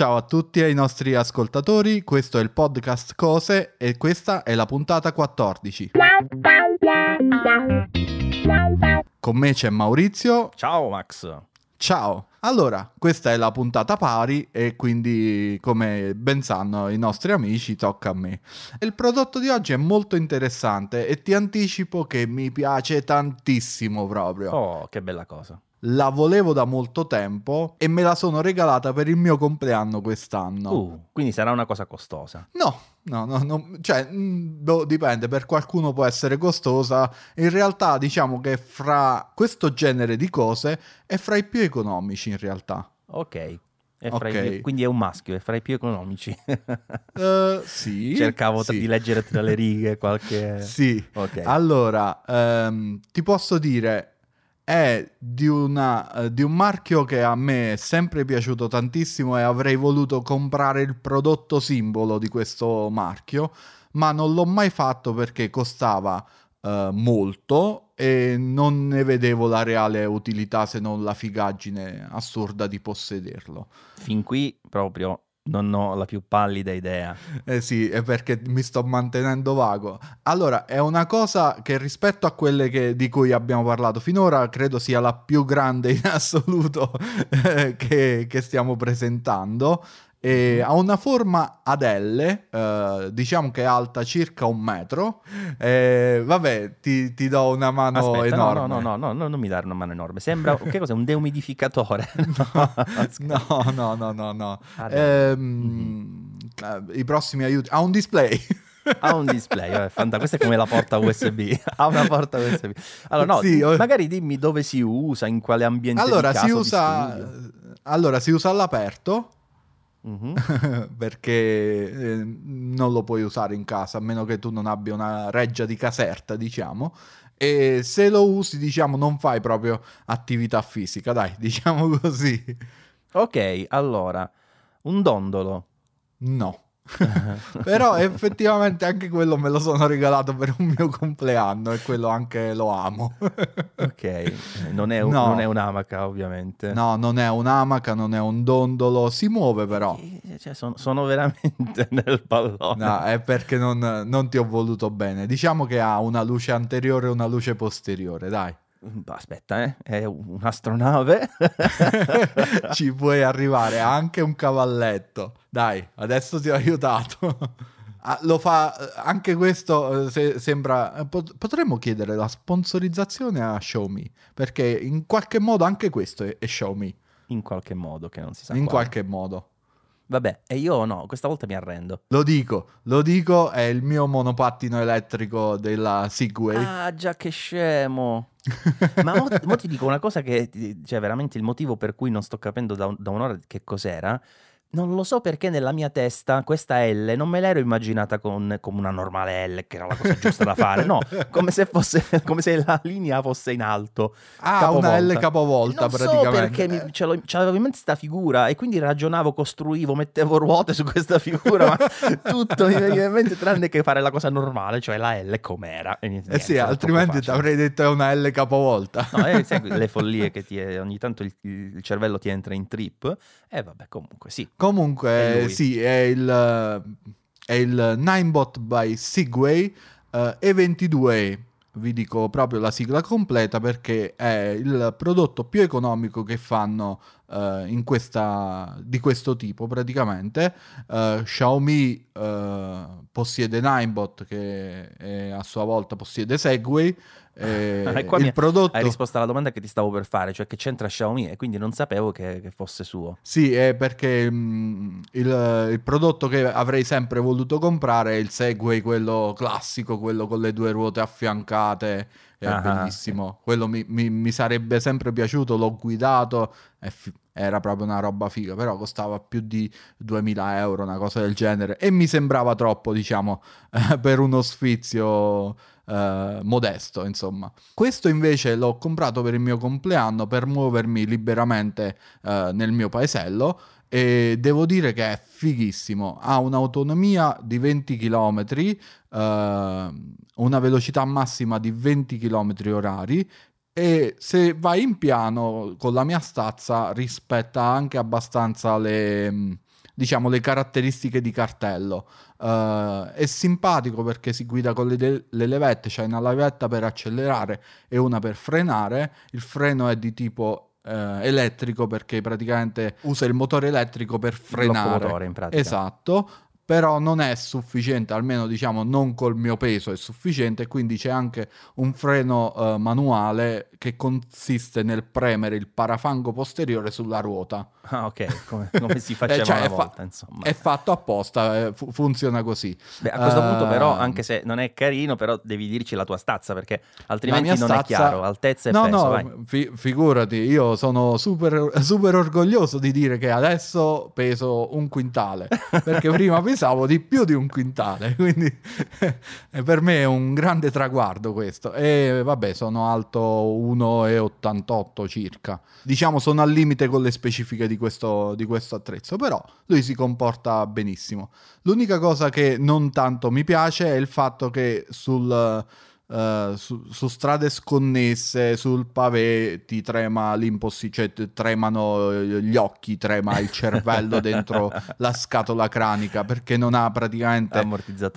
Ciao a tutti e ai nostri ascoltatori, questo è il podcast Cose e questa è la puntata 14. Con me c'è Maurizio. Ciao Max. Ciao. Allora, questa è la puntata pari e quindi, come ben sanno i nostri amici, tocca a me. Il prodotto di oggi è molto interessante e ti anticipo che mi piace tantissimo proprio. Oh, che bella cosa la volevo da molto tempo e me la sono regalata per il mio compleanno quest'anno. Uh, quindi sarà una cosa costosa? No, no, no, no cioè mh, mm, dipende, per qualcuno può essere costosa. In realtà diciamo che fra questo genere di cose è fra i più economici in realtà. Ok. È okay. più, quindi è un maschio, è fra i più economici. uh, sì. Cercavo sì. di leggere tra le righe qualche... Sì. Okay. Allora, um, ti posso dire, è di, una, uh, di, un marchio che a me è sempre piaciuto tantissimo e avrei voluto comprare il prodotto simbolo di questo marchio, ma non l'ho mai fatto perché costava uh, molto e non ne vedevo la reale utilità se non la figaggine assurda di possederlo. Fin qui proprio non ho la più pallida idea. Eh sì, è perché mi sto mantenendo vago. Allora, è una cosa che rispetto a quelle che, di cui abbiamo parlato finora, credo sia la più grande in assoluto eh, che, che stiamo presentando. E mhm. ha una forma ad L, eh, diciamo che è alta circa un metro. Eh, vabbè, ti, ti, do una mano Aspetta, enorme. No, no, no, no, non mi dare una mano enorme. Sembra che cos'è? Un deumidificatore? no, no, no, no, no. Eh, mm-hmm. I prossimi aiuti. Ha un display. ha un display, vabbè, fanta- questa è come la porta USB, ha una porta USB. Allora, no, sì, magari dimmi dove si usa, in quale ambiente allora, si usa, allora, si usa all'aperto Mm-hmm. perché eh, non lo puoi usare in casa a meno che tu non abbia una reggia di caserta, diciamo. E se lo usi, diciamo, non fai proprio attività fisica, dai, diciamo così. Ok, allora, un dondolo. No. Però effettivamente anche quello me lo sono regalato per un mio compleanno e quello anche lo amo. ok, non è, un, no. non è, un'amaca ovviamente. No, non è un'amaca, non è un dondolo, si muove però. Cioè, sono, sono, veramente nel pallone. No, è perché non, non ti ho voluto bene. Diciamo che ha una luce anteriore e una luce posteriore, dai. Aspetta, eh? è un'astronave. Ci puoi arrivare anche un cavalletto. Dai, adesso ti ho aiutato. Ah, lo fa anche questo. Eh, se, sembra. Eh, potremmo chiedere la sponsorizzazione a Xiaomi perché in qualche modo anche questo è, è Xiaomi. In qualche modo, che non si sa. In quale. qualche modo. Vabbè, e io no, questa volta mi arrendo. Lo dico, lo dico, è il mio monopattino elettrico della Segway. Ah, già che scemo. Ma mo, mo, ti dico una cosa che, cioè veramente il motivo per cui non sto capendo da, da un'ora che cos'era, non lo so perché nella mia testa questa L non me l'ero immaginata con, come una normale L, che era la cosa giusta da fare. No, come se, fosse, come se la linea fosse in alto. Ah, capovolta. una L capovolta non praticamente. So perché mi, ce l'avevo in mente questa figura e quindi ragionavo, costruivo, mettevo ruote su questa figura, ma tutto mi veniva in mente tranne che fare la cosa normale, cioè la L com'era. E niente, eh sì, altrimenti ti avrei detto è una L capovolta. No, eh, sai, le follie che ti, ogni tanto il, il cervello ti entra in trip. E eh, vabbè, comunque sì. Comunque, è sì, è il, è il Ninebot by Segway uh, E22E. Vi dico proprio la sigla completa perché è il prodotto più economico che fanno uh, in questa, di questo tipo praticamente. Uh, Xiaomi possiede Ninebot che a sua volta possiede Segway. Eh, qua il prodotto... Hai risposto alla domanda che ti stavo per fare, cioè che c'entra Xiaomi e quindi non sapevo che, che fosse suo. Sì, è perché mh, mm, il, il, prodotto che avrei sempre voluto comprare è il Segway, quello classico, quello con le due ruote affiancate, è ah, bellissimo. Sì. Quello mi, mi, mi, sarebbe sempre piaciuto, l'ho guidato, fi- era proprio una roba figa, però costava più di 2000 euro, una cosa del genere, e mi sembrava troppo, diciamo, per uno sfizio eh, modesto, insomma. Questo invece l'ho comprato per il mio compleanno per muovermi liberamente eh, nel mio paesello e devo dire che è fighissimo. Ha un'autonomia di 20 km, eh, una velocità massima di 20 km orari e se vai in piano con la mia stazza rispetta anche abbastanza le diciamo, le caratteristiche di cartello. Uh, è simpatico perché si guida con le, de- le levette, c'è una levetta per accelerare e una per frenare. Il freno è di tipo uh, elettrico perché praticamente usa il motore elettrico per frenare. Il in pratica. Esatto però non è sufficiente, almeno diciamo non col mio peso è sufficiente, quindi c'è anche un freno uh, manuale che consiste nel premere il parafango posteriore sulla ruota. Ah ok, come, come si faceva eh, cioè, una volta fa- insomma. È fatto apposta, eh, fu- funziona così. Beh, a questo uh, punto però, ehm, anche se non è carino, però devi dirci la tua stazza perché altrimenti non stazza... è chiaro, altezza e no, peso. No, fi- figurati, io sono super, super orgoglioso di dire che adesso peso un quintale, perché prima pesavo di più di un quintale, quindi per me è un grande traguardo questo. E vabbè, sono alto 1,88 circa. Diciamo sono al limite con le specifiche di questo, di questo attrezzo, però lui si comporta benissimo. L'unica cosa che non tanto mi piace è il fatto che sul Uh, su, su, strade sconnesse, sul pavé ti trema cioè tremano gli occhi, trema il cervello dentro la scatola cranica perché non ha praticamente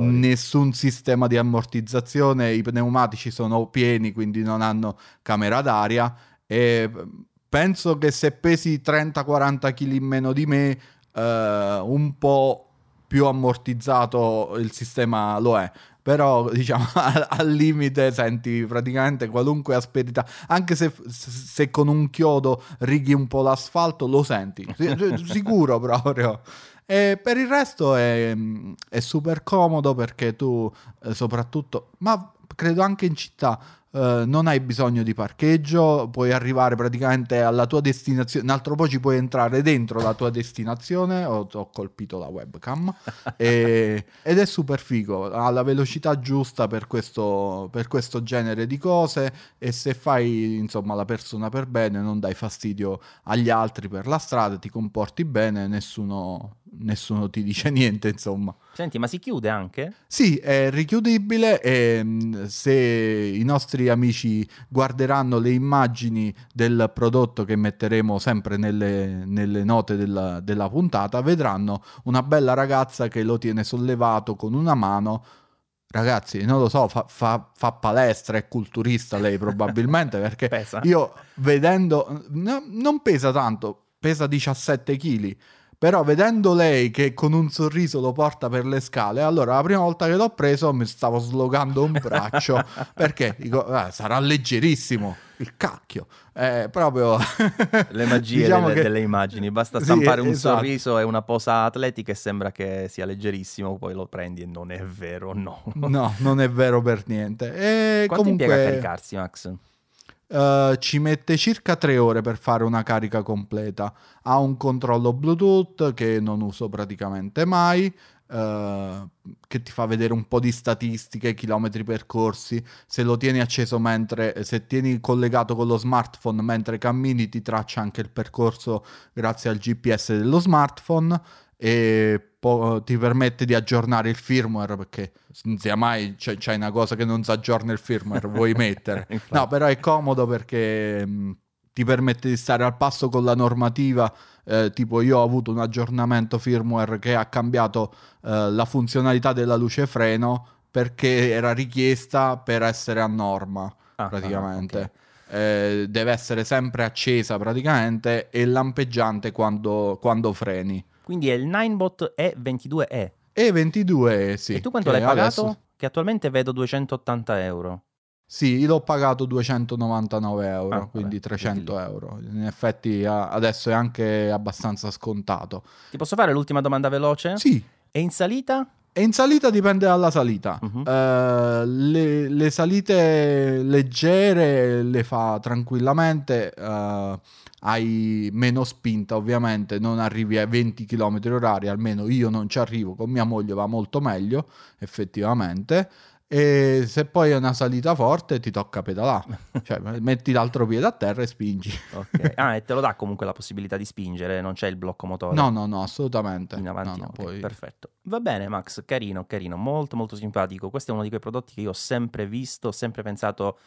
nessun sistema di ammortizzazione, i pneumatici sono pieni quindi non hanno camera d'aria e penso che se pesi 30-40 kg in meno di me uh, un po' più ammortizzato il sistema lo è però diciamo al, limite senti praticamente qualunque asperità anche se, se, con un chiodo righi un po' l'asfalto lo senti. Sicuro proprio. E per il resto è, è super comodo perché tu eh, soprattutto ma credo anche in città Uh, non hai bisogno di parcheggio, puoi arrivare praticamente alla tua destinazione. Un altro po' ci puoi entrare dentro la tua destinazione. Ho, ho colpito la webcam e, ed è super figo. Ha la velocità giusta per questo, per questo genere di cose. E se fai insomma la persona per bene, non dai fastidio agli altri per la strada, ti comporti bene, nessuno, nessuno ti dice niente, insomma. Senti, ma si chiude anche? Sì, è richiudibile e mm, se i nostri amici guarderanno le immagini del prodotto che metteremo sempre nelle, nelle note della, della puntata, vedranno una bella ragazza che lo tiene sollevato con una mano Ragazzi, non lo so, fa, fa, fa, palestra, è culturista lei probabilmente perché pesa. io vedendo, no, non pesa tanto, pesa 17 kg, però vedendo lei che con un sorriso lo porta per le scale, allora la prima volta che l'ho preso mi stavo slogando un braccio perché dico, eh, sarà leggerissimo il cacchio. È proprio le magie diciamo delle, che... delle, immagini. Basta stampare sì, un esatto. sorriso e una posa atletica e sembra che sia leggerissimo, poi lo prendi e non è vero, no. No, non è vero per niente. E Quanto comunque... impiega a caricarsi, Max? Uh, ci mette circa tre ore per fare una carica completa. Ha un controllo Bluetooth che non uso praticamente mai, uh, che ti fa vedere un po' di statistiche, chilometri percorsi. Se lo tieni acceso mentre, se tieni collegato con lo smartphone mentre cammini, ti traccia anche il percorso grazie al GPS dello smartphone e po- ti permette di aggiornare il firmware perché sia mai c'è, c'è una cosa che non si aggiorna il firmware, vuoi mettere. no, però è comodo perché mh, ti permette di stare al passo con la normativa. Eh, tipo io ho avuto un aggiornamento firmware che ha cambiato eh, la funzionalità della luce freno perché era richiesta per essere a norma ah, ah praticamente. Ah, okay. Eh, deve essere sempre accesa praticamente e lampeggiante quando, quando freni. Quindi è il Ninebot E22E. E22E, sì. E tu quanto l'hai pagato? Adesso... Che attualmente vedo 280 euro. Sì, l'ho pagato 299 euro, ah, quindi vabbè, 300 quindi... euro. In effetti adesso è anche abbastanza scontato. Ti posso fare l'ultima domanda veloce? Sì. E in salita? E in salita dipende dalla salita. Uh-huh. Uh, le, le, salite leggere le fa tranquillamente. Uh, hai meno spinta ovviamente, non arrivi ai 20 km orari, almeno io non ci arrivo, con mia moglie va molto meglio effettivamente. E se poi è una salita forte ti tocca pedalare, cioè metti l'altro piede a terra e spingi. Okay. Ah, e te lo dà comunque la possibilità di spingere, non c'è il blocco motore? No, no, no, assolutamente. In avanti, no, no, okay, poi... perfetto. Va bene Max, carino, carino, molto molto simpatico. Questo è uno di quei prodotti che io ho sempre visto, ho sempre pensato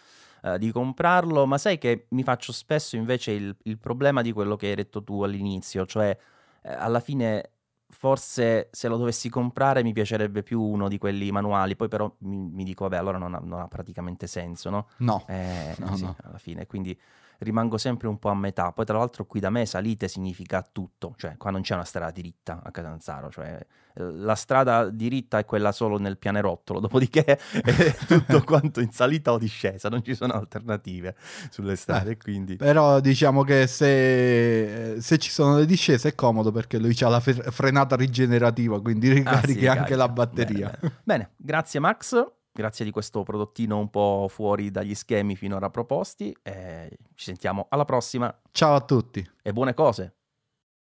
uh, di comprarlo, ma sai che mi faccio spesso invece il, il, problema di quello che hai detto tu all'inizio, cioè eh, alla fine forse se lo dovessi comprare mi piacerebbe più uno di quelli manuali, poi però mi, mi dico, vabbè, allora non ha, non ha, praticamente senso, no? No. Eh, no, sì, no. alla fine, quindi rimango sempre un po' a metà. Poi tra l'altro qui da me salite significa tutto, cioè qua non c'è una strada diritta a Catanzaro, cioè la strada diritta è quella solo nel pianerottolo, dopodiché è tutto quanto in salita o discesa, non ci sono alternative sulle strade, Eh, quindi... Però diciamo che se, se ci sono le discese è comodo perché lui ha la frenata rigenerativa, quindi ricarichi Ah, sì, anche carica. la batteria. Bene, bene. Bene, grazie Max, grazie di questo prodottino un po' fuori dagli schemi finora proposti e ci sentiamo alla prossima Ciao a tutti. e buone cose!